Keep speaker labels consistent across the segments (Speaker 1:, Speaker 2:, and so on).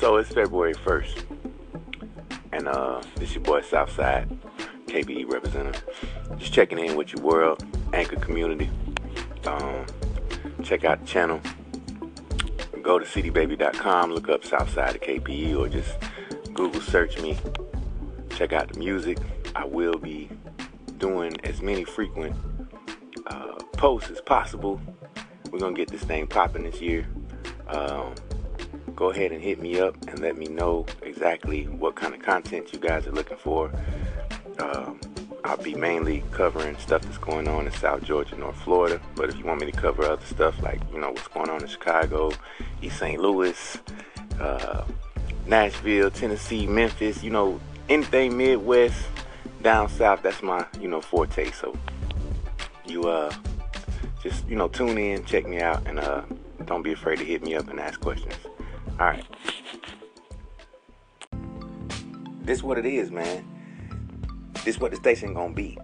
Speaker 1: So it's February 1st. And uh, this your boy Southside, KBE representative. Just checking in with your world, anchor community. Um, check out the channel. Go to citybaby.com, look up Southside of KBE, or just Google search me. Check out the music. I will be doing as many frequent uh, posts as possible. We're gonna get this thing popping this year. Um, go ahead and hit me up and let me know exactly what kind of content you guys are looking for. Um, I'll be mainly covering stuff that's going on in South Georgia, North Florida. But if you want me to cover other stuff like, you know, what's going on in Chicago, East St. Louis, uh, Nashville, Tennessee, Memphis, you know, anything Midwest, down south, that's my, you know, forte. So you uh just, you know, tune in, check me out, and uh don't be afraid to hit me up and ask questions. Alright. This what it is, man. This what the station gonna be.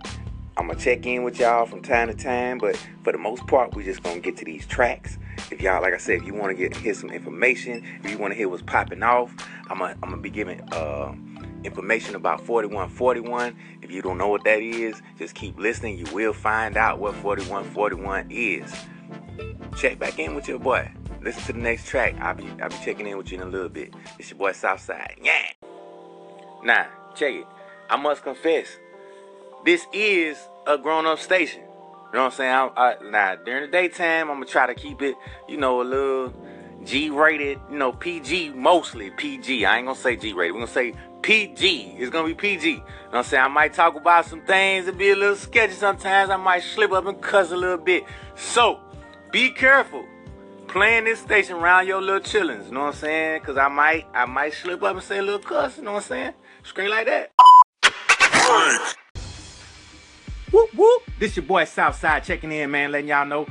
Speaker 1: I'm gonna check in with y'all from time to time, but for the most part, we just gonna get to these tracks. If y'all, like I said, if you want to get hear some information, if you want to hear what's popping off, I'm gonna I'm gonna be giving uh, information about 4141. If you don't know what that is, just keep listening. You will find out what 4141 is. Check back in with your boy. Listen to the next track. I'll be I'll be checking in with you in a little bit. It's your boy Southside. Yeah. Nah, check it. I must confess, this is a grown-up station. You know what I'm saying? I, I, now during the daytime, I'm gonna try to keep it, you know, a little G-rated, you know, PG mostly PG. I ain't gonna say G-rated. We're gonna say PG. It's gonna be PG. You know what I'm saying? I might talk about some things that be a little sketchy sometimes. I might slip up and cuss a little bit. So be careful playing this station around your little chillins. You know what I'm saying? Cause I might I might slip up and say a little cuss. You know what I'm saying? Scream like that. Whoop whoop. This your boy Southside checking in, man, letting y'all know.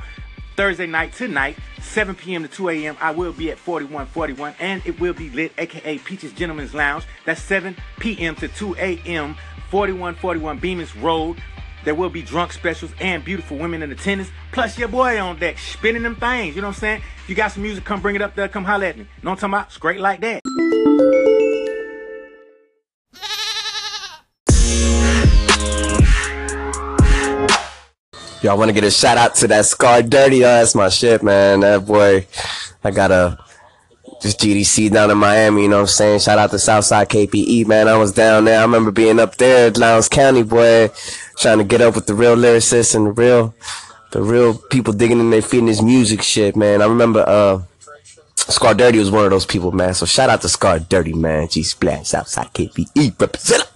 Speaker 1: Thursday night tonight, 7 p.m. to 2 a.m. I will be at 4141 and it will be lit, aka Peaches Gentleman's Lounge. That's 7 p.m. to 2 a.m. 4141 Bemis Road. There will be drunk specials and beautiful women in attendance. Plus your boy on deck spinning them things. You know what I'm saying? If you got some music, come bring it up there. Come holler at me. You Know what I'm talking about? Straight like that.
Speaker 2: Y'all want to get a shout out to that Scar Dirty? Oh, that's my shit, man. That boy, I got a just GDC down in Miami. You know what I'm saying? Shout out to Southside KPE, man. I was down there. I remember being up there at Lowndes County, boy, trying to get up with the real lyricists and the real, the real people digging in their feet in this music shit, man. I remember, uh, Scar Dirty was one of those people, man. So shout out to Scar Dirty, man. G Splash, Southside KPE, represent.